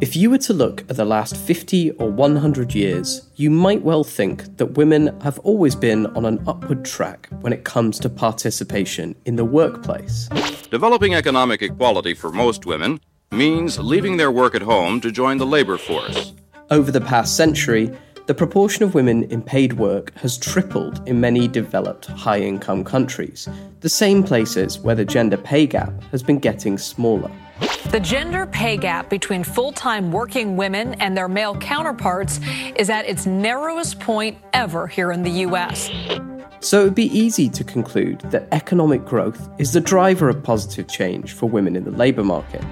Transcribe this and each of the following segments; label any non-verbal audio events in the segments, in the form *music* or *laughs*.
If you were to look at the last 50 or 100 years, you might well think that women have always been on an upward track when it comes to participation in the workplace. Developing economic equality for most women means leaving their work at home to join the labor force. Over the past century, the proportion of women in paid work has tripled in many developed high income countries, the same places where the gender pay gap has been getting smaller. The gender pay gap between full time working women and their male counterparts is at its narrowest point ever here in the U.S. So it would be easy to conclude that economic growth is the driver of positive change for women in the labour market.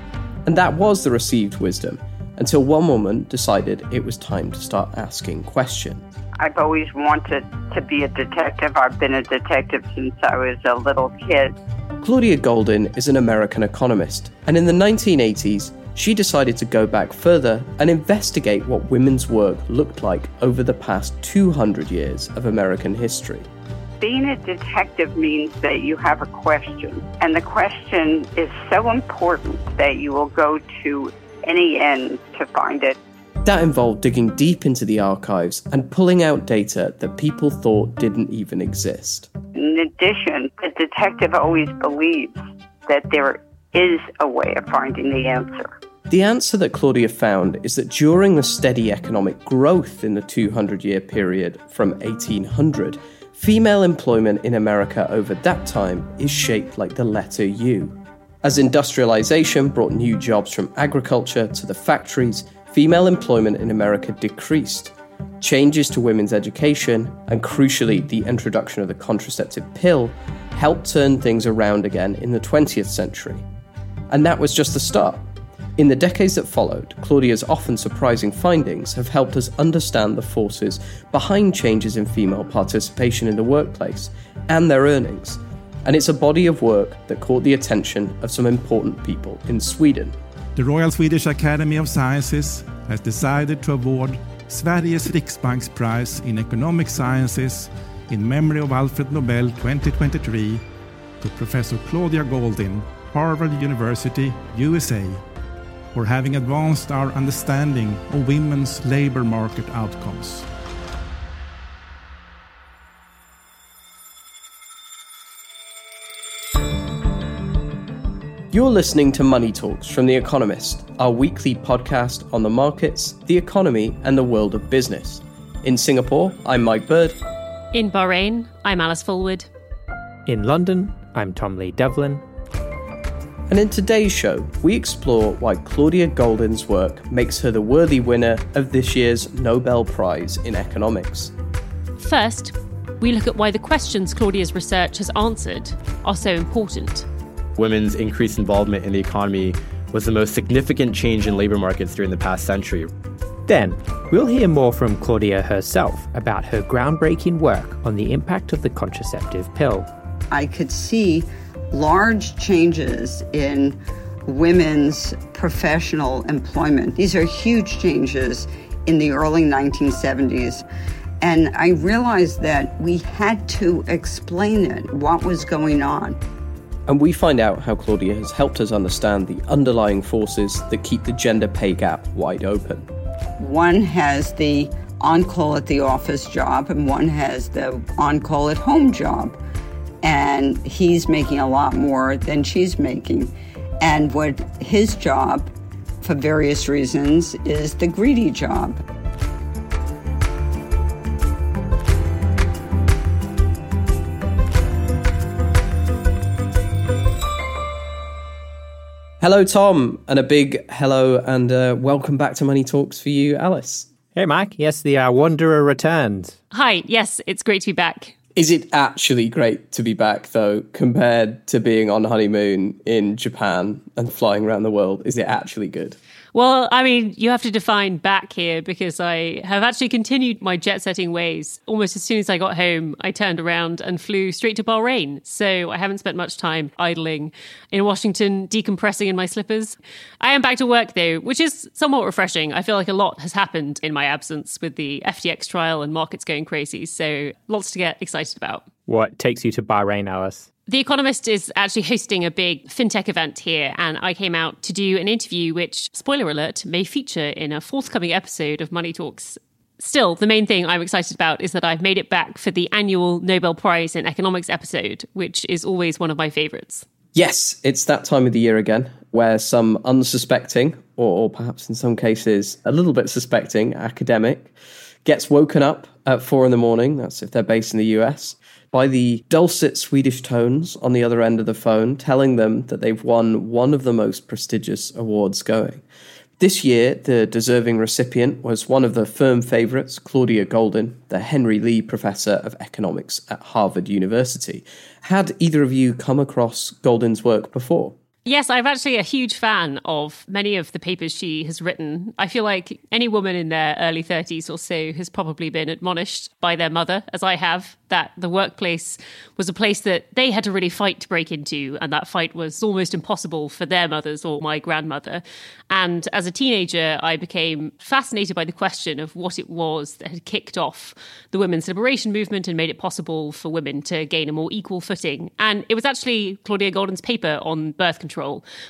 And that was the received wisdom until one woman decided it was time to start asking questions. I've always wanted to be a detective. I've been a detective since I was a little kid. Claudia Goldin is an American economist, and in the 1980s, she decided to go back further and investigate what women's work looked like over the past 200 years of American history. Being a detective means that you have a question, and the question is so important that you will go to any end to find it. That involved digging deep into the archives and pulling out data that people thought didn't even exist. In addition, the detective always believes that there is a way of finding the answer. The answer that Claudia found is that during the steady economic growth in the 200 year period from 1800, female employment in America over that time is shaped like the letter U. As industrialization brought new jobs from agriculture to the factories, female employment in America decreased. Changes to women's education, and crucially, the introduction of the contraceptive pill, helped turn things around again in the 20th century. And that was just the start. In the decades that followed, Claudia's often surprising findings have helped us understand the forces behind changes in female participation in the workplace and their earnings and it's a body of work that caught the attention of some important people in Sweden. The Royal Swedish Academy of Sciences has decided to award Sveriges Riksbank's Prize in Economic Sciences in memory of Alfred Nobel 2023 to Professor Claudia Goldin, Harvard University, USA, for having advanced our understanding of women's labor market outcomes. You're listening to Money Talks from The Economist, our weekly podcast on the markets, the economy, and the world of business. In Singapore, I'm Mike Bird. In Bahrain, I'm Alice Fulwood. In London, I'm Tom Lee Devlin. And in today's show, we explore why Claudia Goldin's work makes her the worthy winner of this year's Nobel Prize in Economics. First, we look at why the questions Claudia's research has answered are so important women's increased involvement in the economy was the most significant change in labor markets during the past century. Then, we'll hear more from Claudia herself about her groundbreaking work on the impact of the contraceptive pill. I could see large changes in women's professional employment. These are huge changes in the early 1970s. And I realized that we had to explain it, what was going on. And we find out how Claudia has helped us understand the underlying forces that keep the gender pay gap wide open. One has the on call at the office job, and one has the on call at home job. And he's making a lot more than she's making. And what his job, for various reasons, is the greedy job. Hello, Tom, and a big hello and uh, welcome back to Money Talks for you, Alice. Hey, Mike. Yes, the uh, Wanderer returned. Hi. Yes, it's great to be back. Is it actually great to be back, though, compared to being on honeymoon in Japan and flying around the world? Is it actually good? Well, I mean, you have to define back here because I have actually continued my jet setting ways. Almost as soon as I got home, I turned around and flew straight to Bahrain. So I haven't spent much time idling in Washington, decompressing in my slippers. I am back to work though, which is somewhat refreshing. I feel like a lot has happened in my absence with the FTX trial and markets going crazy. So lots to get excited about. What takes you to Bahrain, Alice? The Economist is actually hosting a big fintech event here, and I came out to do an interview, which, spoiler alert, may feature in a forthcoming episode of Money Talks. Still, the main thing I'm excited about is that I've made it back for the annual Nobel Prize in Economics episode, which is always one of my favorites. Yes, it's that time of the year again where some unsuspecting, or, perhaps in some cases a little bit suspecting academic, gets woken up at four in the morning. That's if they're based in the US by the dulcet Swedish tones on the other end of the phone, telling them that they've won one of the most prestigious awards going. This year, the deserving recipient was one of the firm favourites, Claudia Goldin, the Henry Lee Professor of Economics at Harvard University. Had either of you come across Goldin's work before? Yes, I'm actually a huge fan of many of the papers she has written. I feel like any woman in their early 30s or so has probably been admonished by their mother, as I have, that the workplace was a place that they had to really fight to break into, and that fight was almost impossible for their mothers or my grandmother. And as a teenager, I became fascinated by the question of what it was that had kicked off the women's liberation movement and made it possible for women to gain a more equal footing. And it was actually Claudia Goldin's paper on birth control,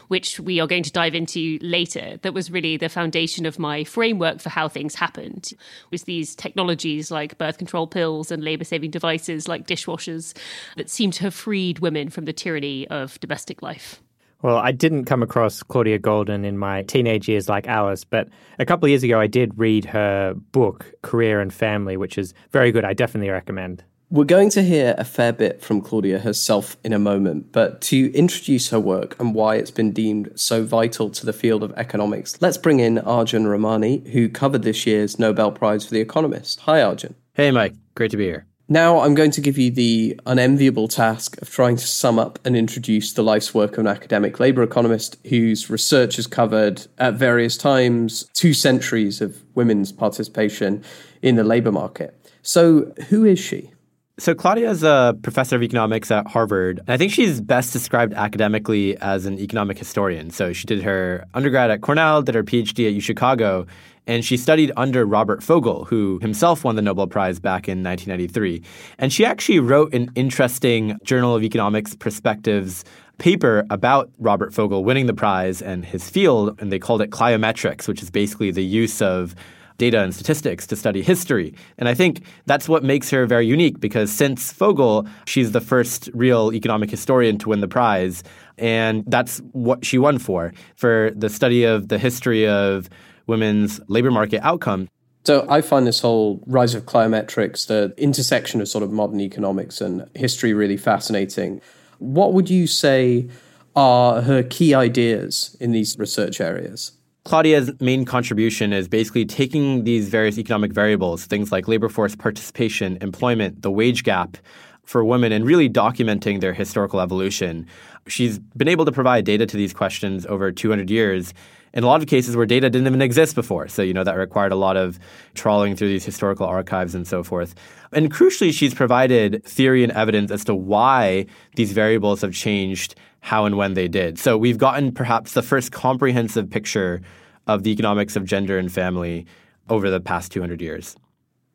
which we are going to dive into later, that was really the foundation of my framework for how things happened. Was these technologies like birth control pills and labor saving devices devices like dishwashers that seem to have freed women from the tyranny of domestic life. Well, I didn't come across Claudia Goldin in my teenage years like Alice, but a couple of years ago I did read her book, Career and Family, which is very good. I definitely recommend. We're going to hear a fair bit from Claudia herself in a moment, but to introduce her work and why it's been deemed so vital to the field of economics, let's bring in Arjun Ramani, who covered this year's Nobel Prize for The Economist. Hi, Arjun. Hey, Mike. Great to be here. Now I'm going to give you the unenviable task of trying to sum up and introduce the life's work of an academic labour economist whose research has covered at various times two centuries of women's participation in the labour market. So, who is she? So, Claudia is a professor of economics at Harvard. I think she's best described academically as an economic historian. So, she did her undergrad at Cornell, did her PhD at UChicago, and she studied under Robert Fogel, who himself won the Nobel Prize back in 1993. And she actually wrote an interesting Journal of Economics Perspectives paper about Robert Fogel winning the prize and his field, and they called it cliometrics, which is basically the use of data and statistics to study history. And I think that's what makes her very unique because since Fogel, she's the first real economic historian to win the prize. And that's what she won for, for the study of the history of women's labor market outcome. So I find this whole rise of cliometrics, the intersection of sort of modern economics and history really fascinating. What would you say are her key ideas in these research areas? Claudia's main contribution is basically taking these various economic variables, things like labor force participation, employment, the wage gap for women, and really documenting their historical evolution. She's been able to provide data to these questions over 200 years in a lot of cases where data didn't even exist before. So, you know, that required a lot of trawling through these historical archives and so forth. And crucially, she's provided theory and evidence as to why these variables have changed how and when they did. So, we've gotten perhaps the first comprehensive picture of the economics of gender and family over the past 200 years.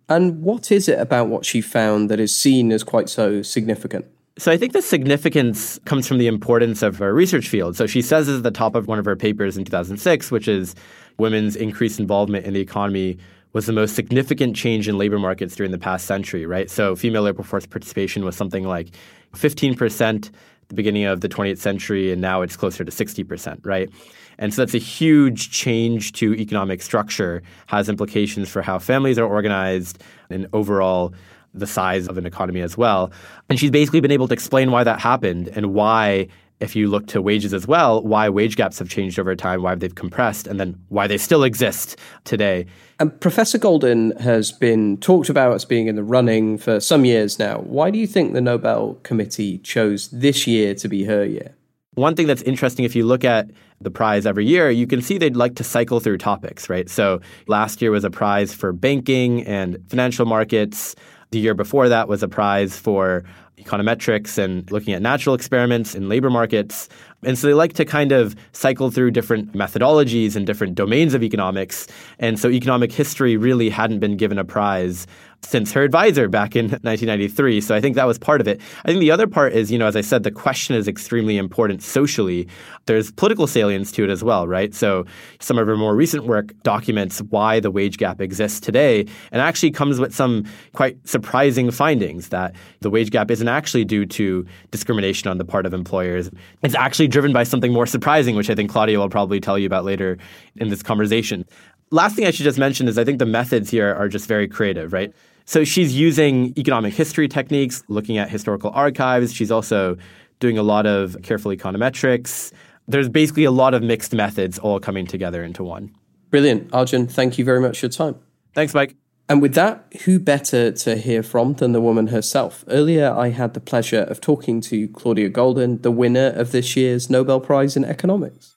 And what is it about what she found that is seen as quite so significant? So I think the significance comes from the importance of her research field. So she says at the top of one of her papers in 2006, which is women's increased involvement in the economy was the most significant change in labor markets during the past century, right? So female labor force participation was something like 15% at the beginning of the 20th century, and now it's closer to 60%, right? And so that's a huge change to economic structure, has implications for how families are organized and overall the size of an economy as well. And she's basically been able to explain why that happened and why, if you look to wages as well, why wage gaps have changed over time, why they've compressed, and then why they still exist today. And Professor Goldin has been talked about as being in the running for some years now. Why do you think the Nobel Committee chose this year to be her year? One thing that's interesting, if you look at the prize every year, you can see they'd like to cycle through topics, right? So last year was a prize for banking and financial markets. The year before that was a prize for econometrics and looking at natural experiments in labor markets. And so they like to kind of cycle through different methodologies and different domains of economics. And so economic history really hadn't been given a prize since her advisor back in *laughs* 1993. So I think that was part of it. I think the other part is, you know, as I said, the question is extremely important socially. There's political salience to it as well, right? So some of her more recent work documents why the wage gap exists today and actually comes with some quite surprising findings that the wage gap isn't actually due to discrimination on the part of employers. It's actually driven by something more surprising, which I think Claudia will probably tell you about later in this conversation. Last thing I should just mention is I think the methods here are just very creative, right? So she's using economic history techniques, looking at historical archives. She's also doing a lot of careful econometrics. There's basically a lot of mixed methods all coming together into one. Brilliant. Arjun, thank you very much for your time. Thanks, Mike. And with that, who better to hear from than the woman herself? Earlier, I had the pleasure of talking to Claudia Goldin, the winner of this year's Nobel Prize in Economics.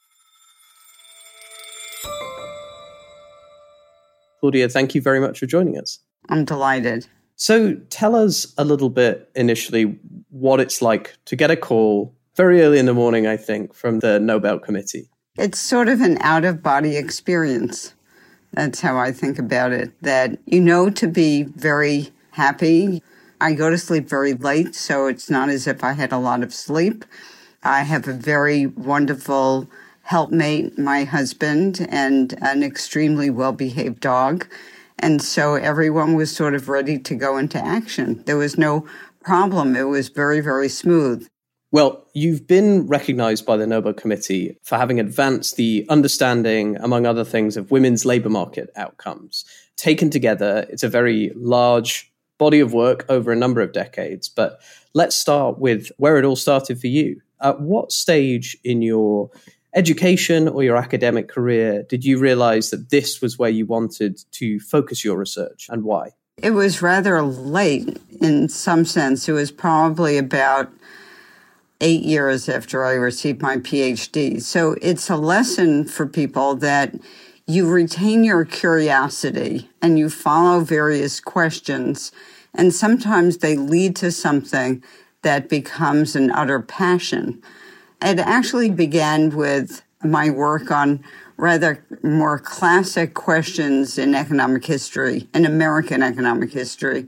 Claudia, thank you very much for joining us. I'm delighted. So tell us a little bit initially what it's like to get a call very early in the morning, I think, from the Nobel Committee. It's sort of an out of body experience. That's how I think about it. That you know to be very happy. I go to sleep very late, so it's not as if I had a lot of sleep. I have a very wonderful helpmate, my husband, and an extremely well behaved dog. And so everyone was sort of ready to go into action. There was no problem. It was very, very smooth. Well, you've been recognized by the Nobel Committee for having advanced the understanding, among other things, of women's labor market outcomes. Taken together, it's a very large body of work over a number of decades. But let's start with where it all started for you. At what stage in your education or your academic career did you realize that this was where you wanted to focus your research and why? It was rather late in some sense. It was probably about eight years after I received my PhD. So it's a lesson for people that you retain your curiosity and you follow various questions, and sometimes they lead to something that becomes an utter passion. It actually began with my work on rather more classic questions in economic history, in American economic history,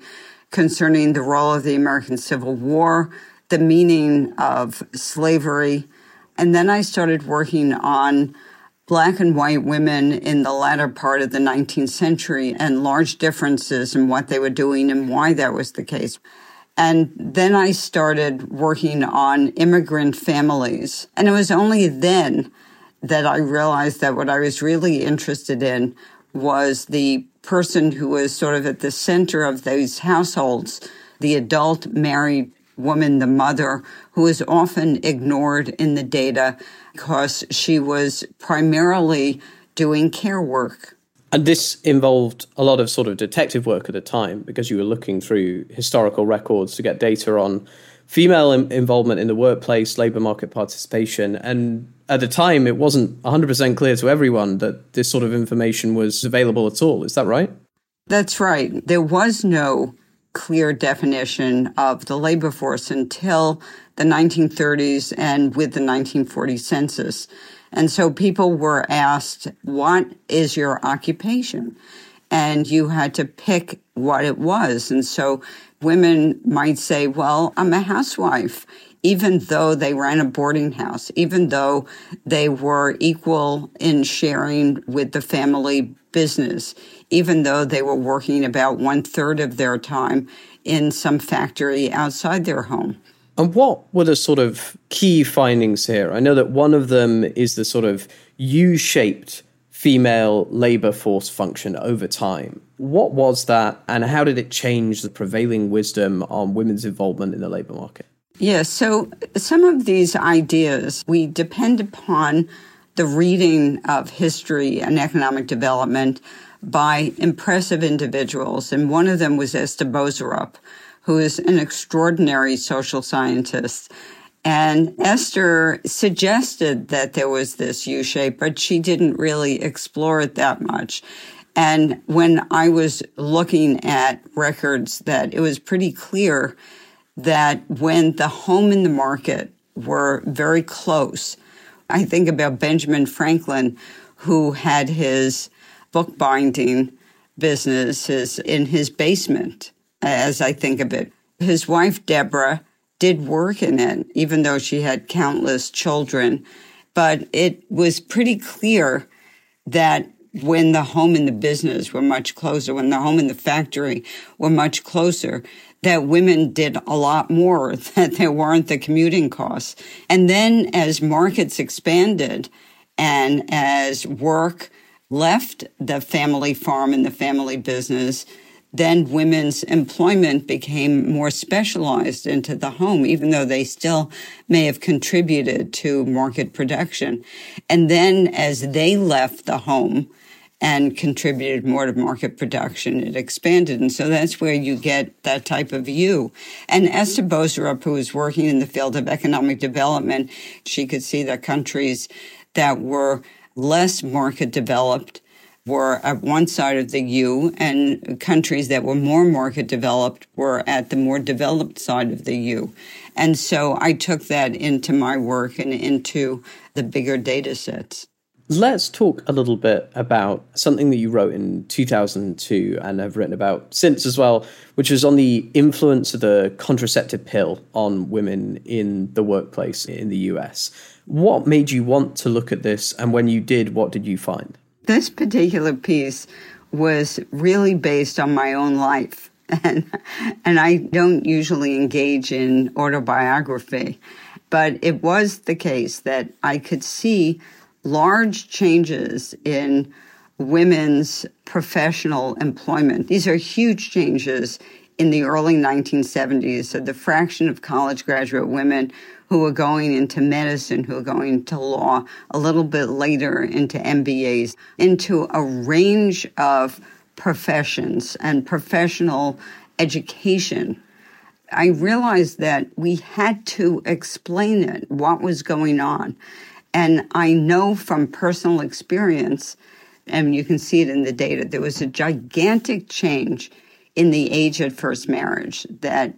concerning the role of the American Civil War, the meaning of slavery. And then I started working on black and white women in the latter part of the 19th century and large differences in what they were doing and why that was the case. And then I started working on immigrant families. And it was only then that I realized that what I was really interested in was the person who was sort of at the center of those households, the adult married woman, the mother, who is often ignored in the data because she was primarily doing care work. And this involved a lot of sort of detective work at the time because you were looking through historical records to get data on female involvement in the workplace, labor market participation. And at the time, it wasn't 100% clear to everyone that this sort of information was available at all. Is that right? That's right. There was no clear definition of the labor force until the 1930s and with the 1940 census. And so people were asked, what is your occupation? And you had to pick what it was. And so women might say, well, I'm a housewife, even though they ran a boarding house, even though they were equal in sharing with the family business, even though they were working about one third of their time in some factory outside their home. And what were the sort of key findings here? I know that one of them is the sort of U shaped female labor force function over time. What was that, and how did it change the prevailing wisdom on women's involvement in the labor market? Yes, so some of these ideas we depend upon the reading of history and economic development by impressive individuals, and one of them was Esther Boserup who is an extraordinary social scientist. And Esther suggested that there was this U shape, but she didn't really explore it that much. And when I was looking at records, that it was pretty clear that when the home and the market were very close, I think about Benjamin Franklin, who had his bookbinding business in his basement, as I think of it. His wife, Deborah, did work in it, even though she had countless children. But it was pretty clear that when the home and the business were much closer, when the home and the factory were much closer, that women did a lot more, *laughs* that there weren't the commuting costs. And then as markets expanded and as work left the family farm and the family business, then women's employment became more specialized into the home, even though they still may have contributed to market production. And then as they left the home and contributed more to market production, it expanded. And so that's where you get that type of view. And Esther Boserup, who was working in the field of economic development, she could see that countries that were less market developed were at one side of the U, and countries that were more market developed were at the more developed side of the U. And so I took that into my work and into the bigger data sets. Let's talk a little bit about something that you wrote in 2002 and have written about since as well, which was on the influence of the contraceptive pill on women in the workplace in the US. What made you want to look at this? And when you did, what did you find? This particular piece was really based on my own life. *laughs* And, and I don't usually engage in autobiography, but it was the case that I could see large changes in women's professional employment. These are huge changes in the early 1970s. So the fraction of college graduate women who are going into medicine, who are going into law, a little bit later into MBAs, into a range of professions and professional education. I realized that we had to explain it, what was going on. And I know from personal experience, and you can see it in the data, there was a gigantic change in the age at first marriage that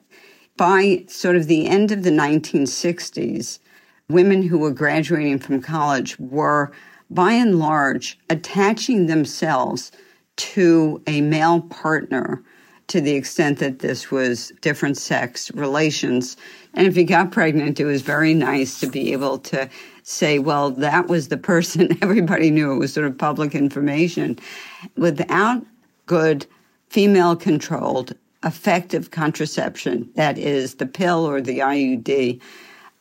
by sort of the end of the 1960s, women who were graduating from college were by and large attaching themselves to a male partner to the extent that this was different sex relations. And if you got pregnant, it was very nice to be able to say, well, that was the person. *laughs* Everybody knew it was sort of public information. Without good female controlled effective contraception, that is the pill or the IUD,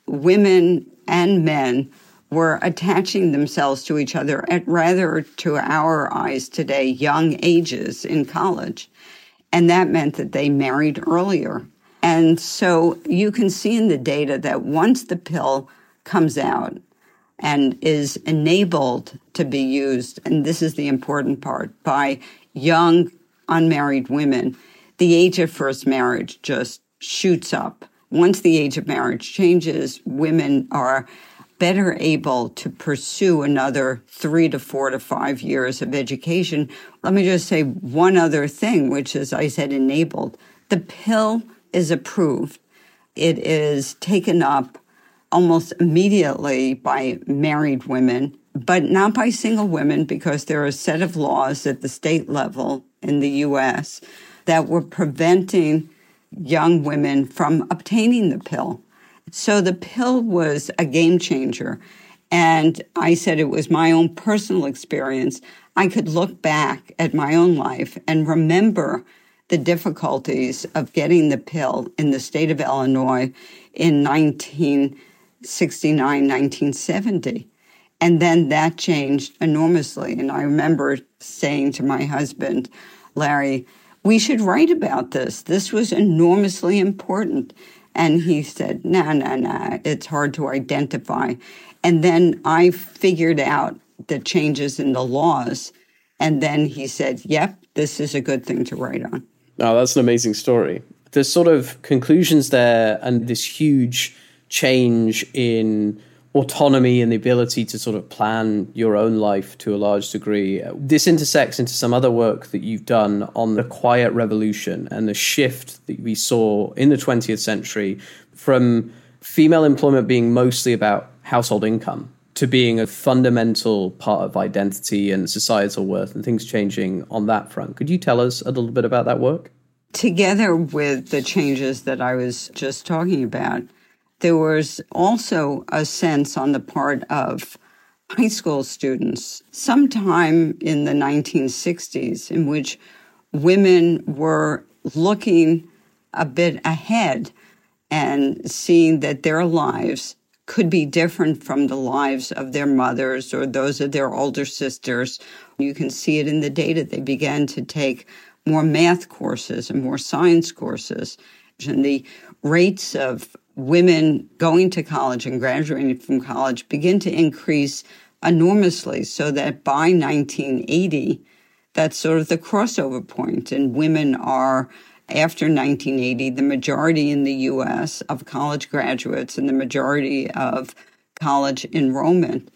women and men were attaching themselves to each other at rather, to our eyes today, young ages in college. And that meant that they married earlier. And so you can see in the data that once the pill comes out and is enabled to be used, and this is the important part, by young unmarried women, the age of first marriage just shoots up. Once the age of marriage changes, women are better able to pursue another three to four to five years of education. Let me just say one other thing, which is, I said, enabled. The pill is approved. It is taken up almost immediately by married women, but not by single women because there are a set of laws at the state level in the U.S. that were preventing young women from obtaining the pill. So the pill was a game changer. And I said it was my own personal experience. I could look back at my own life and remember the difficulties of getting the pill in the state of Illinois in 1969, 1970. And then that changed enormously. And I remember saying to my husband, Larry, we should write about this. This was enormously important. And he said, no, no, no, it's hard to identify. And then I figured out the changes in the laws. And then he said, yep, this is a good thing to write on. Oh, that's an amazing story. There's sort of conclusions there and this huge change in autonomy and the ability to sort of plan your own life to a large degree. This intersects into some other work that you've done on the quiet revolution and the shift that we saw in the 20th century from female employment being mostly about household income to being a fundamental part of identity and societal worth and things changing on that front. Could you tell us a little bit about that work? Together with the changes that I was just talking about, there was also a sense on the part of high school students sometime in the 1960s in which women were looking a bit ahead and seeing that their lives could be different from the lives of their mothers or those of their older sisters. You can see it in the data. They began to take more math courses and more science courses. And the rates of women going to college and graduating from college begin to increase enormously so that by 1980, that's sort of the crossover point, and women are after 1980, the majority in the US of college graduates and the majority of college enrollment.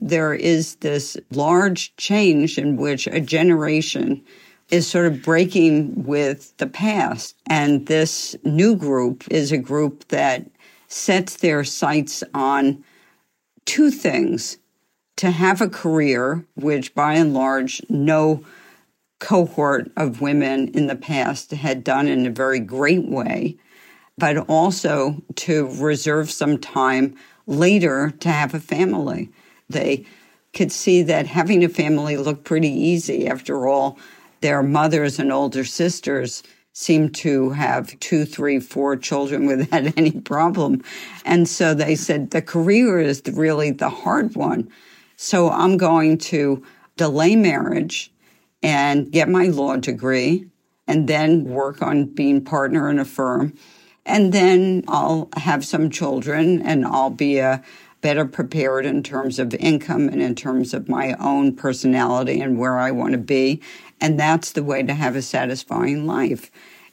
There is this large change in which a generation is sort of breaking with the past. And this new group is a group that sets their sights on two things to have a career, which by and large, no cohort of women in the past had done in a very great way, but also to reserve some time later to have a family. They could see that having a family looked pretty easy. After all, their mothers and older sisters seemed to have two, three, four children without *laughs* any problem. And so they said the career is really the hard one. So I'm going to delay marriage and get my law degree and then work on being partner in a firm. And then I'll have some children and I'll be a better prepared in terms of income and in terms of my own personality and where I want to be. And that's the way to have a satisfying life.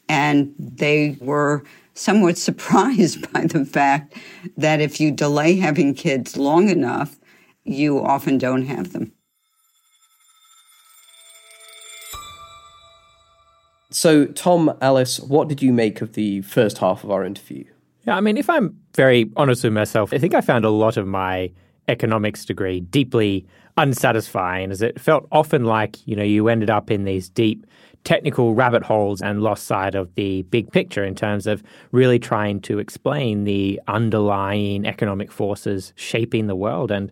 And they were somewhat *laughs* surprised by the fact that if you delay having kids long enough, you often don't have them. So, Tom, Alice, what did you make of the first half of our interview? Yeah, I mean, if I'm very honest with myself, I think I found a lot of my economics degree deeply unsatisfying as it felt often like, you know, you ended up in these deep technical rabbit holes and lost sight of the big picture in terms of really trying to explain the underlying economic forces shaping the world. And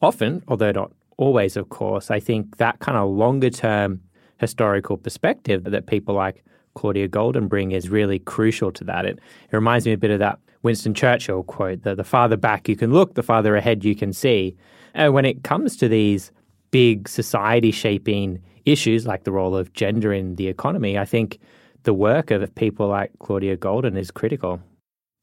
often, although not always, of course, I think that kind of longer term historical perspective that people like Claudia Goldin bring is really crucial to that. It, it reminds me a bit of that Winston Churchill quote that the farther back you can look, the farther ahead you can see. And when it comes to these big society shaping issues like the role of gender in the economy, I think the work of people like Claudia Goldin is critical.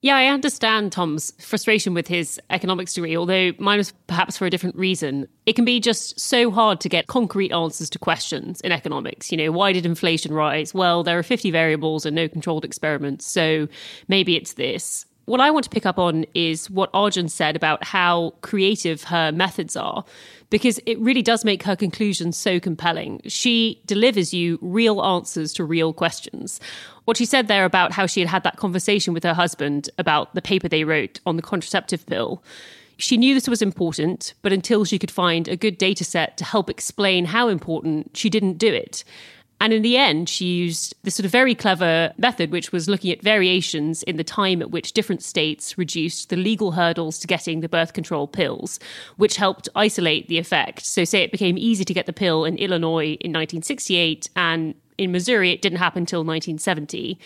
Yeah, I understand Tom's frustration with his economics degree, although mine was perhaps for a different reason. It can be just so hard to get concrete answers to questions in economics. You know, why did inflation rise? Well, there are 50 variables and no controlled experiments, so maybe it's this what I want to pick up on is what Arjun said about how creative her methods are, because it really does make her conclusions so compelling. She delivers you real answers to real questions. What she said there about how she had had that conversation with her husband about the paper they wrote on the contraceptive pill. She knew this was important, but until she could find a good data set to help explain how important, she didn't do it. And in the end, she used this sort of very clever method, which was looking at variations in the time at which different states reduced the legal hurdles to getting the birth control pills, which helped isolate the effect. So, say it became easy to get the pill in Illinois in 1968, and in Missouri, it didn't happen until 1970.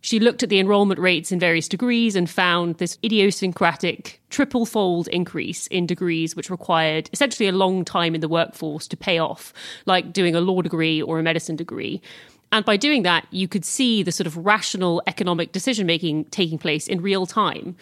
She looked at the enrollment rates in various degrees and found this idiosyncratic triple fold increase in degrees, which required essentially a long time in the workforce to pay off, like doing a law degree or a medicine degree. And by doing that, you could see the sort of rational economic decision making taking place in real time.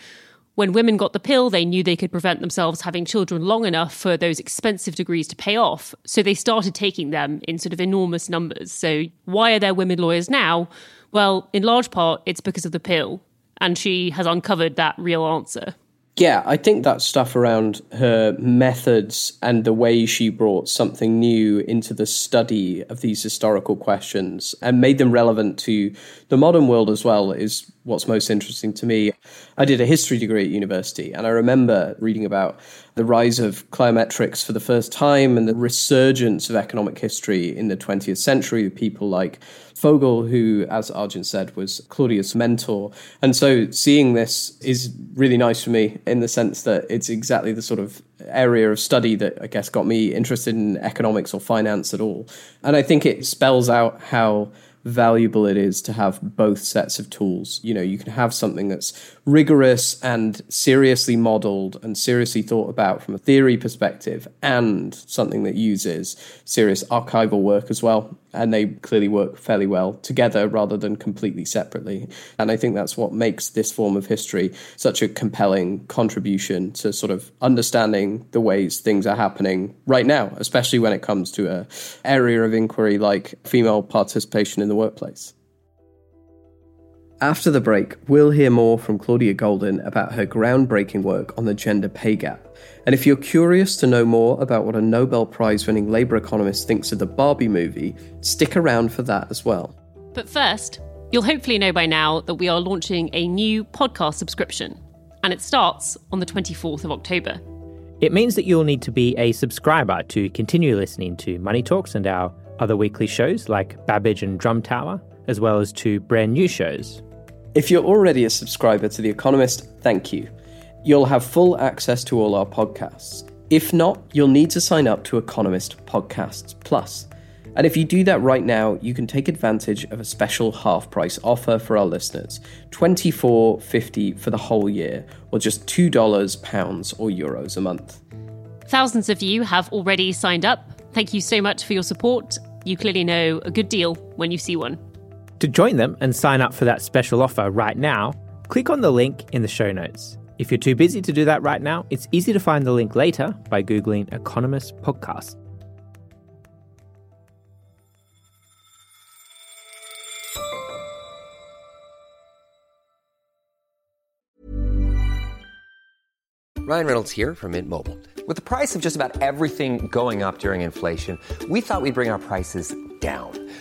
When women got the pill, they knew they could prevent themselves having children long enough for those expensive degrees to pay off. So they started taking them in sort of enormous numbers. So, why are there women lawyers now? Well, in large part, it's because of the pill. And she has uncovered that real answer. Yeah, I think that stuff around her methods and the way she brought something new into the study of these historical questions and made them relevant to the modern world as well is what's most interesting to me. I did a history degree at university, and I remember reading about the rise of cliometrics for the first time and the resurgence of economic history in the 20th century. People like Fogel, who, as Arjun said, was Claudia's mentor. And so seeing this is really nice for me in the sense that it's exactly the sort of area of study that I guess got me interested in economics or finance at all. And I think it spells out how valuable it is to have both sets of tools. You know, you can have something that's rigorous and seriously modeled and seriously thought about from a theory perspective, and something that uses serious archival work as well. And they clearly work fairly well together rather than completely separately. And I think that's what makes this form of history such a compelling contribution to sort of understanding the ways things are happening right now, especially when it comes to an area of inquiry like female participation in the workplace. After the break, we'll hear more from Claudia Goldin about her groundbreaking work on the gender pay gap. And if you're curious to know more about what a Nobel Prize winning Labour economist thinks of the Barbie movie, stick around for that as well. But first, you'll hopefully know by now that we are launching a new podcast subscription, and it starts on the 24th of October. It means that you'll need to be a subscriber to continue listening to Money Talks and our other weekly shows like Babbage and Drum Tower, as well as to brand new shows. If you're already a subscriber to The Economist, thank you. You'll have full access to all our podcasts. If not, you'll need to sign up to Economist Podcasts Plus. And if you do that right now, you can take advantage of a special half price offer for our listeners $24.50 for the whole year, or just $2, pounds, or euros a month. Thousands of you have already signed up. Thank you so much for your support. You clearly know a good deal when you see one. To join them and sign up for that special offer right now, click on the link in the show notes. If you're too busy to do that right now, it's easy to find the link later by Googling Economist Podcast. Ryan Reynolds here from Mint Mobile. With the price of just about everything going up during inflation, we thought we'd bring our prices down.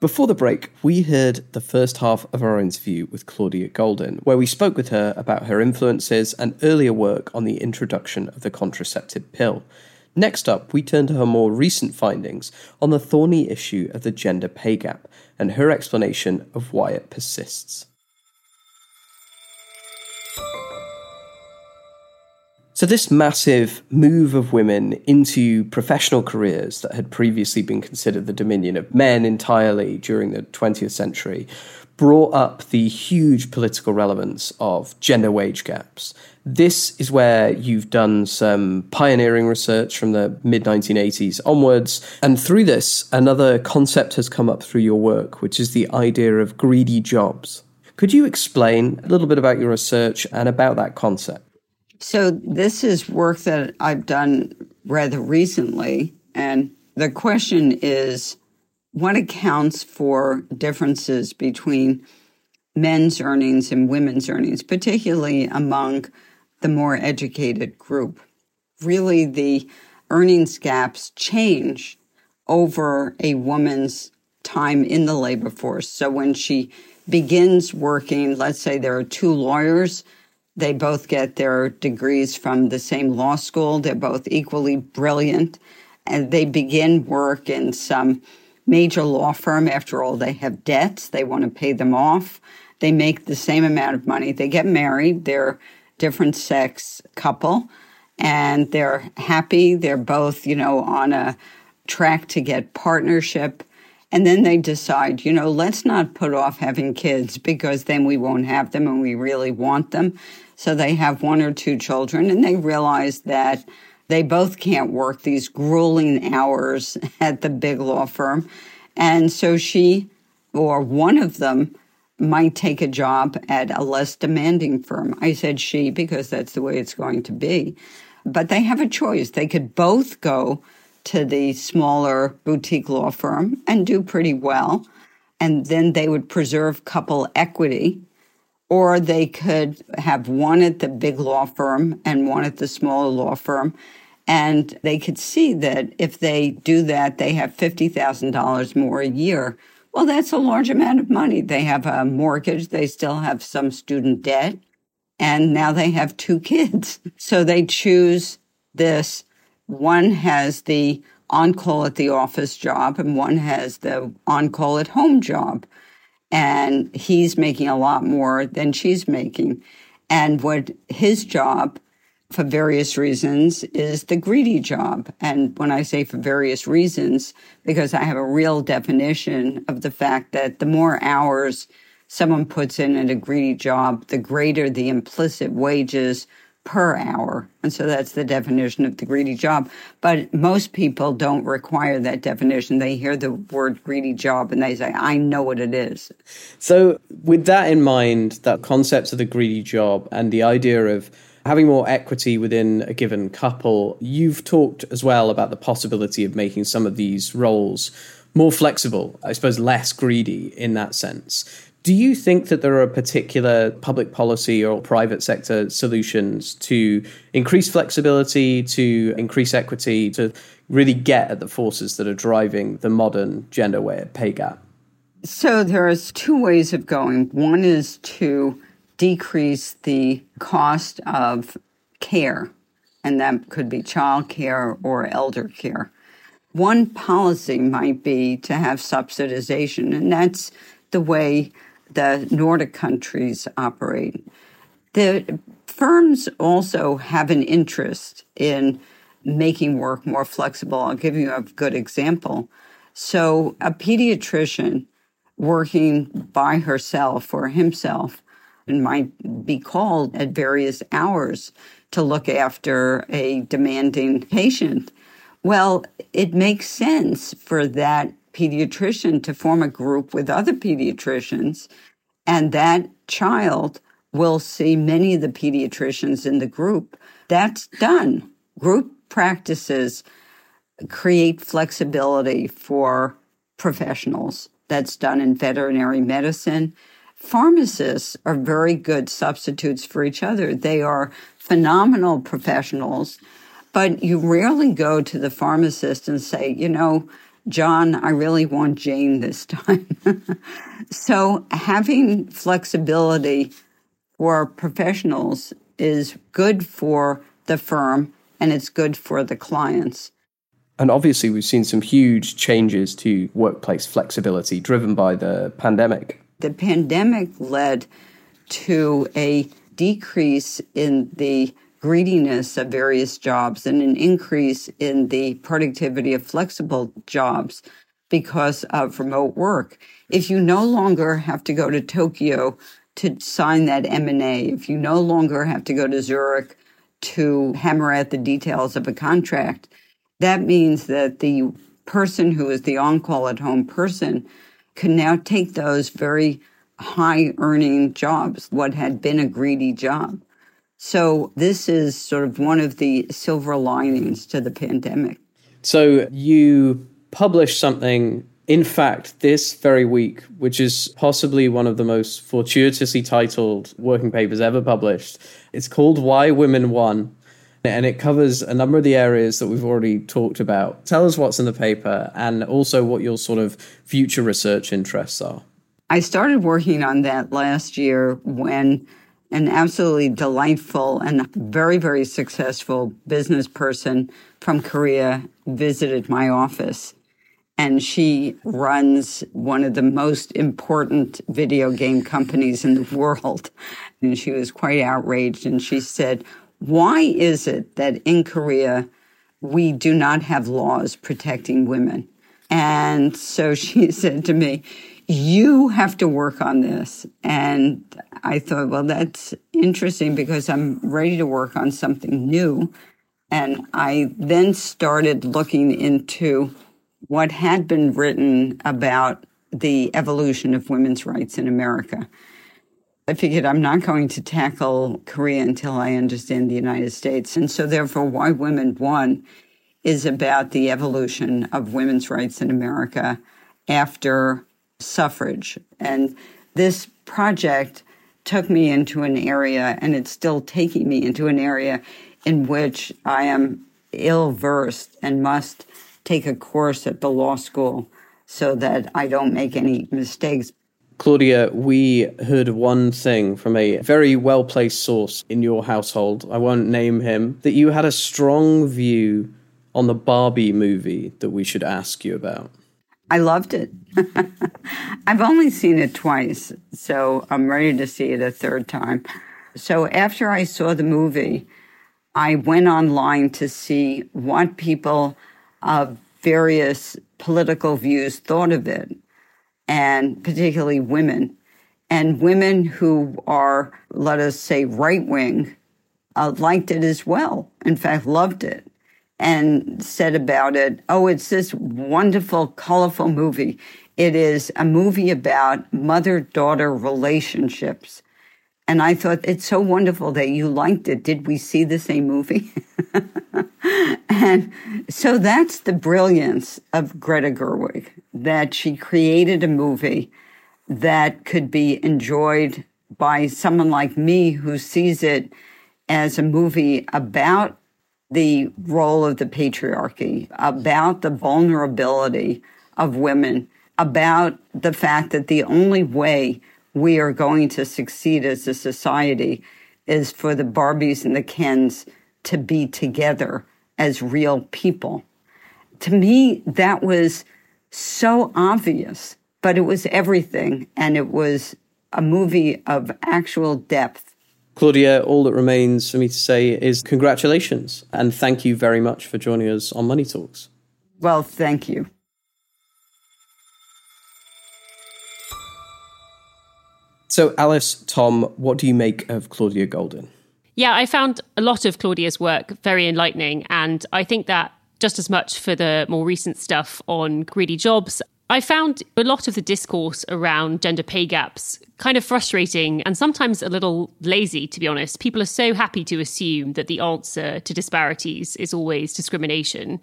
Before the break, we heard the first half of our interview with Claudia Goldin, where we spoke with her about her influences and earlier work on the introduction of the contraceptive pill. Next up, we turn to her more recent findings on the thorny issue of the gender pay gap and her explanation of why it persists. So, this massive move of women into professional careers that had previously been considered the dominion of men entirely during the 20th century brought up the huge political relevance of gender wage gaps. This is where you've done some pioneering research from the mid 1980s onwards. And through this, another concept has come up through your work, which is the idea of greedy jobs. Could you explain a little bit about your research and about that concept? So this is work that I've done rather recently. And the question is what accounts for differences between men's earnings and women's earnings, particularly among the more educated group? Really, the earnings gaps change over a woman's time in the labor force. So when she begins working, let's say there are two lawyers they both get their degrees from the same law school. They're both equally brilliant. And they begin work in some major law firm. After all, they have debts. They want to pay them off. They make the same amount of money. They get married. They're different sex couple and they're happy. They're both, you know, on a track to get partnership. And then they decide, you know, let's not put off having kids because then we won't have them and we really want them. So they have one or two children and they realize that they both can't work these grueling hours *laughs* at the big law firm. And so she, or one of them, might take a job at a less demanding firm. I said she because that's the way it's going to be. But they have a choice. They could both go to the smaller boutique law firm and do pretty well. And then they would preserve couple equity. Or they could have one at the big law firm and one at the smaller law firm. And they could see that if they do that, they have $50,000 more a year well, that's a large amount of money. They have a mortgage, they still have some student debt, and now they have two *laughs* kids. So they choose this. One has the on call at the office job, and one has the on call at home job. And he's making a lot more than she's making. And what his job for various reasons is the greedy job. And when I say for various reasons, because I have a real definition of the fact that the more hours someone puts in at a greedy job, the greater the implicit wages per hour. And so that's the definition of the greedy job. But most people don't require that definition. They hear the word greedy job and they say, I know what it is. So, with that in mind, that concept of the greedy job and the idea of having more equity within a given couple, you've talked as well about the possibility of making some of these roles more flexible, I suppose less greedy in that sense. Do you think that there are particular public policy or private sector solutions to increase flexibility, to increase equity, to really get at the forces that are driving the modern gender pay gap? So there's two ways of going. One is to decrease the cost of care, and that could be child care or elder care. One policy might be to have subsidization, and that's the way the Nordic countries operate. The firms also have an interest in making work more flexible. I'll give you a good example. So, a pediatrician working by herself or himself and might be called at various hours to look after a demanding patient. Well, it makes sense for that pediatrician to form a group with other pediatricians, and that child will see many of the pediatricians in the group. That's done. Group practices create flexibility for professionals. That's done in veterinary medicine. Pharmacists are very good substitutes for each other. They are phenomenal professionals, but you rarely go to the pharmacist and say, you know, John, I really want Jane this time. *laughs* so having flexibility for professionals is good for the firm and it's good for the clients. And obviously, we've seen some huge changes to workplace flexibility driven by the pandemic. The pandemic led to a decrease in the greediness of various jobs and an increase in the productivity of flexible jobs because of remote work. If you no longer have to go to Tokyo to sign that M&A, if you no longer have to go to Zurich to hammer out the details of a contract, that means that the person who is the on-call at home person can now take those very high earning jobs, what had been a greedy job. So this is sort of one of the silver linings to the pandemic. So you published something, in fact, this very week, which is possibly one of the most fortuitously titled working papers ever published. It's called Why Women Won and it covers a number of the areas that we've already talked about. Tell us what's in the paper and also what your sort of future research interests are. I started working on that last year when an absolutely delightful and very, very successful business person from Korea visited my office. And she runs one of the most important video game companies in the *laughs* world. And she was quite outraged. And she said, why is it that in Korea we do not have laws protecting women? And so *laughs* she said to me, you have to work on this. And I thought, well, that's interesting because I'm ready to work on something new. And I then started looking into what had been written about the evolution of women's rights in America. I figured I'm not going to tackle Korea until I understand the United States. And so, therefore, Why Women Won is about the evolution of women's rights in America after suffrage. And this project took me into an area, and it's still taking me into an area in which I am ill versed and must take a course at the law school so that I don't make any mistakes. Claudia, we heard one thing from a very well placed source in your household. I won't name him, that you had a strong view on the Barbie movie that we should ask you about. I loved it. *laughs* I've only seen it twice, so I'm ready to see it a third time. So after I saw the movie, I went online to see what people of various political views thought of it, and particularly women. And women who are, let us say, right wing, uh, liked it as well. In fact, loved it and said about it, oh, it's this wonderful, colorful movie. It is a movie about mother daughter relationships. And I thought, it's so wonderful that you liked it. Did we see the same movie? *laughs* and so that's the brilliance of Greta Gerwig, that she created a movie that could be enjoyed by someone like me who sees it as a movie about the role of the patriarchy, about the vulnerability of women, about the fact that the only way we are going to succeed as a society is for the Barbies and the Kens to be together as real people. To me, that was so obvious, but it was everything. And it was a movie of actual depth Claudia, all that remains for me to say is congratulations and thank you very much for joining us on Money Talks. Well, thank you. So, Alice, Tom, what do you make of Claudia Goldin? Yeah, I found a lot of Claudia's work very enlightening. And I think that just as much for the more recent stuff on greedy jobs I found a lot of the discourse around gender pay gaps kind of frustrating and sometimes a little lazy, to be honest. People are so happy to assume that the answer to disparities is always discrimination.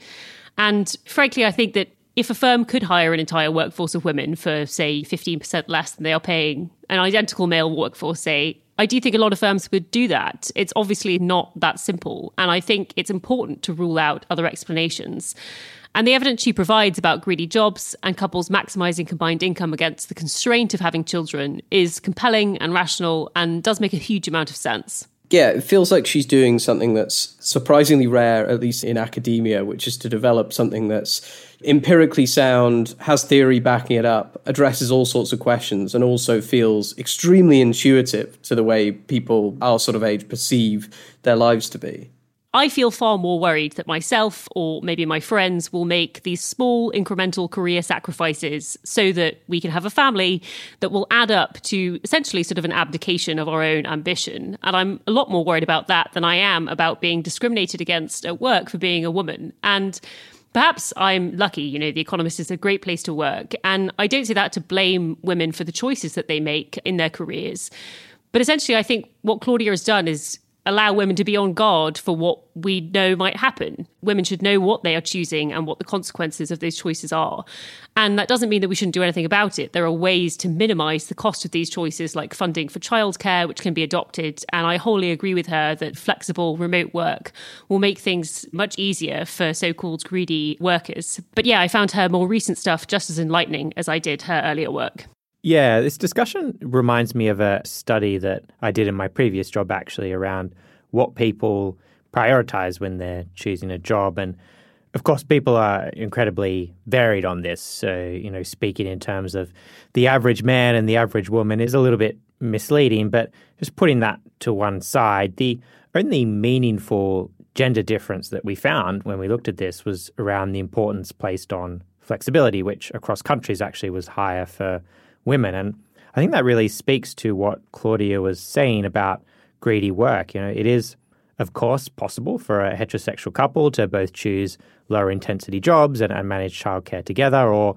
And frankly, I think that if a firm could hire an entire workforce of women for, say, 15% less than they are paying an identical male workforce, say, I do think a lot of firms would do that. It's obviously not that simple. And I think it's important to rule out other explanations. And the evidence she provides about greedy jobs and couples maximizing combined income against the constraint of having children is compelling and rational and does make a huge amount of sense. Yeah, it feels like she's doing something that's surprisingly rare, at least in academia, which is to develop something that's empirically sound, has theory backing it up, addresses all sorts of questions, and also feels extremely intuitive to the way people our sort of age perceive their lives to be. I feel far more worried that myself or maybe my friends will make these small incremental career sacrifices so that we can have a family that will add up to essentially sort of an abdication of our own ambition. And I'm a lot more worried about that than I am about being discriminated against at work for being a woman. And perhaps I'm lucky, you know, The Economist is a great place to work. And I don't say that to blame women for the choices that they make in their careers. But essentially, I think what Claudia has done is allow women to be on guard for what we know might happen. Women should know what they are choosing and what the consequences of those choices are. And that doesn't mean that we shouldn't do anything about it. There are ways to minimize the cost of these choices, like funding for childcare, which can be adopted. And I wholly agree with her that flexible remote work will make things much easier for so called greedy workers. But yeah, I found her more recent stuff just as enlightening as I did her earlier work. Yeah, this discussion reminds me of a study that I did in my previous job, actually, around what people prioritize when they're choosing a job. And of course, people are incredibly varied on this. So, you know, speaking in terms of the average man and the average woman is a little bit misleading. But just putting that to one side, the only meaningful gender difference that we found when we looked at this was around the importance placed on flexibility, which across countries actually was higher for women. And I think that really speaks to what Claudia was saying about greedy work. You know, it is, of course, possible for a heterosexual couple to both choose lower intensity jobs and, and manage childcare together, or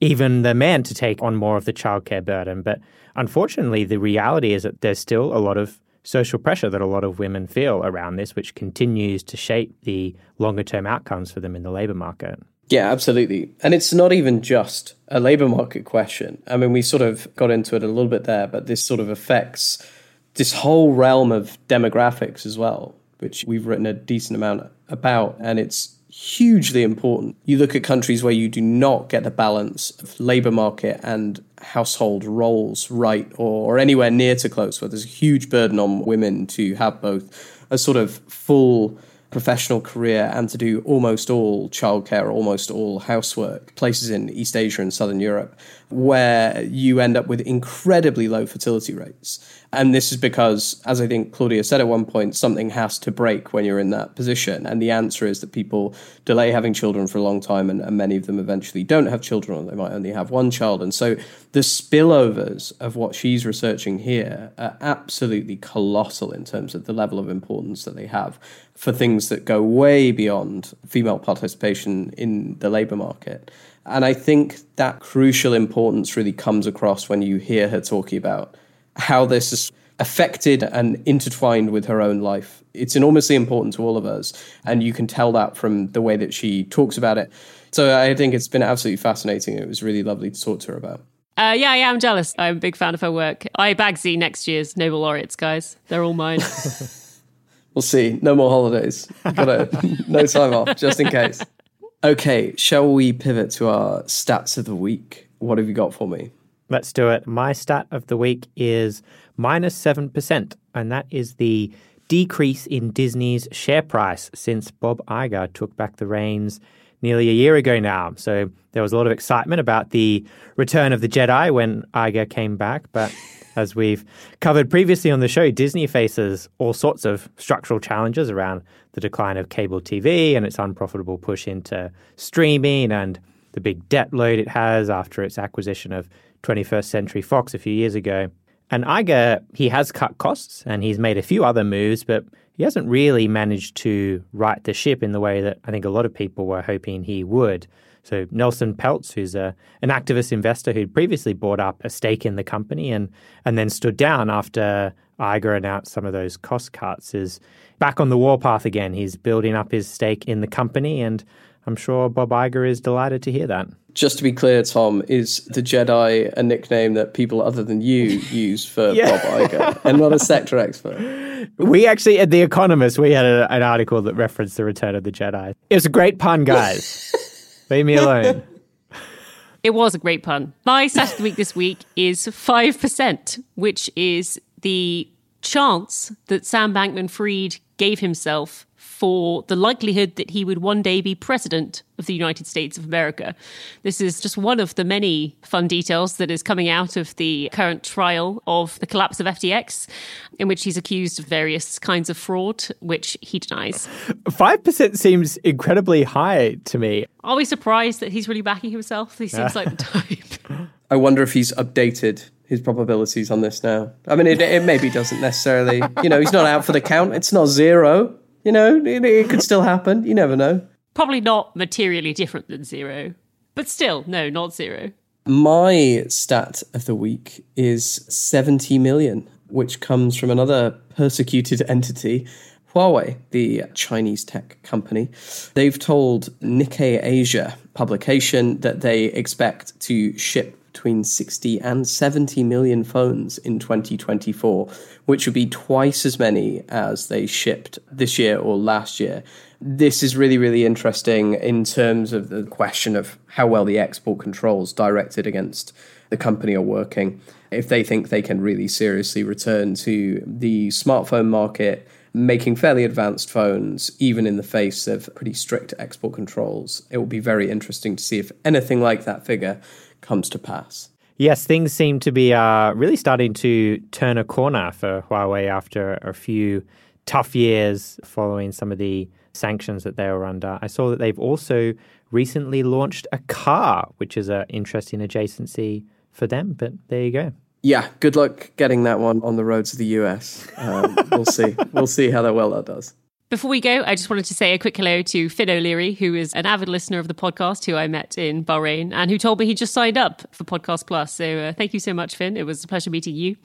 even the man to take on more of the childcare burden. But unfortunately, the reality is that there's still a lot of social pressure that a lot of women feel around this, which continues to shape the longer term outcomes for them in the labour market. Yeah, absolutely. And it's not even just a labour market question. I mean, we sort of got into it a little bit there, but this sort of affects this whole realm of demographics as well, which we've written a decent amount about. And it's hugely important. You look at countries where you do not get the balance of labour market and household roles right or, or anywhere near to close, where there's a huge burden on women to have both a sort of full professional career and to do almost all childcare, almost all housework, places in East Asia and Southern Europe, where you end up with incredibly low fertility rates. And this is because, as I think Claudia said at one point, something has to break when you're in that position. And the answer is that people delay having children for a long time, and, and many of them eventually don't have children, or they might only have one child. And so the spillovers of what she's researching here are absolutely colossal in terms of the level of importance that they have for things that go way beyond female participation in the labor market. And I think that crucial importance really comes across when you hear her talking about how this is affected and intertwined with her own life. It's enormously important to all of us. And you can tell that from the way that she talks about it. So I think it's been absolutely fascinating. It was really lovely to talk to her about. Uh, yeah, yeah, I'm jealous. I'm a big fan of her work. I Bagsy next year's Nobel laureates, guys. They're all mine. *laughs* we'll see. No more holidays. Got it. *laughs* no time off, just in case. Okay, shall we pivot to our stats of the week? What have you got for me? Let's do it. My stat of the week is minus 7%, and that is the decrease in Disney's share price since Bob Iger took back the reins nearly a year ago now. So there was a lot of excitement about the return of the Jedi when Iger came back, but *laughs* as we've covered previously on the show, Disney faces all sorts of structural challenges around the decline of cable TV and its unprofitable push into streaming and the big debt load it has after its acquisition of 21st Century Fox a few years ago. And Iger, he has cut costs and he's made a few other moves, but he hasn't really managed to right the ship in the way that I think a lot of people were hoping he would. So Nelson Peltz, who's a, an activist investor who'd previously bought up a stake in the company and and then stood down after Iger announced some of those cost cuts, is back on the warpath again. He's building up his stake in the company, and I'm sure Bob Iger is delighted to hear that. Just to be clear, Tom, is the Jedi a nickname that people other than you *laughs* use for yeah. Bob Iger and not a sector expert? We actually, at The Economist, we had a, an article that referenced the return of the Jedi. It was a great pun, guys. *laughs* Leave me alone. *laughs* It was a great pun. My stat of the week this week is 5%, which is the chance that Sam Bankman Fried gave himself for the likelihood that he would one day be president of the United States of America. This is just one of the many fun details that is coming out of the current trial of the collapse of FTX, in which he's accused of various kinds of fraud, which he denies. 5% seems incredibly high to me. Are we surprised that he's really backing himself? He seems like the type. *laughs* I wonder if he's updated his probabilities on this now. I mean, it, it maybe doesn't necessarily, you know, he's not out for the count. It's not zero. You know, it, it could still happen. You never know. Probably not materially different than zero, but still, no, not zero. My stat of the week is 70 million, which comes from another persecuted entity, Huawei, the Chinese tech company. They've told Nikkei Asia publication that they expect to ship between 60 and 70 million phones in 2024, which would be twice as many as they shipped this year or last year. This is really, really interesting in terms of the question of how well the export controls directed against the company are working. If they think they can really seriously return to the smartphone market, making fairly advanced phones, even in the face of pretty strict export controls, it will be very interesting to see if anything like that figure comes to pass. Yes, things seem to be uh, really starting to turn a corner for Huawei after a few tough years following some of the sanctions that they were under. I saw that they've also recently launched a car, which is an interesting adjacency for them. But there you go. Yeah, good luck getting that one on the roads of the US. Um, we'll see. We'll see how that well that does. Before we go, I just wanted to say a quick hello to Finn O'Leary, who is an avid listener of the podcast, who I met in Bahrain, and who told me he just signed up for Podcast Plus. So uh, thank you so much, Finn. It was a pleasure meeting you.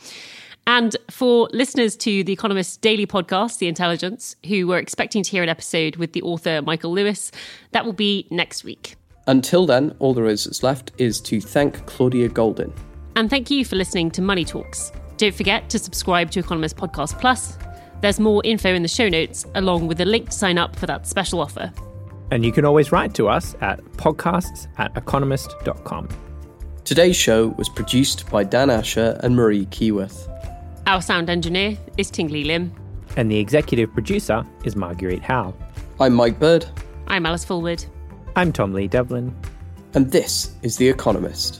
And for listeners to The Economist's daily podcast, The Intelligence, who were expecting to hear an episode with the author Michael Lewis, that will be next week. Until then, all there is that's left is to thank Claudia Goldin. And thank you for listening to Money Talks. Don't forget to subscribe to Economist Podcast Plus there's more info in the show notes, along with a link to sign up for that special offer. And you can always write to us at podcasts at economist.com. Today's show was produced by Dan Asher and Marie Keyworth. Our sound engineer is Tingley Lim. And the executive producer is Marguerite Howe. I'm Mike Bird. I'm Alice Fulwood. I'm Tom Lee Devlin. And this is The Economist.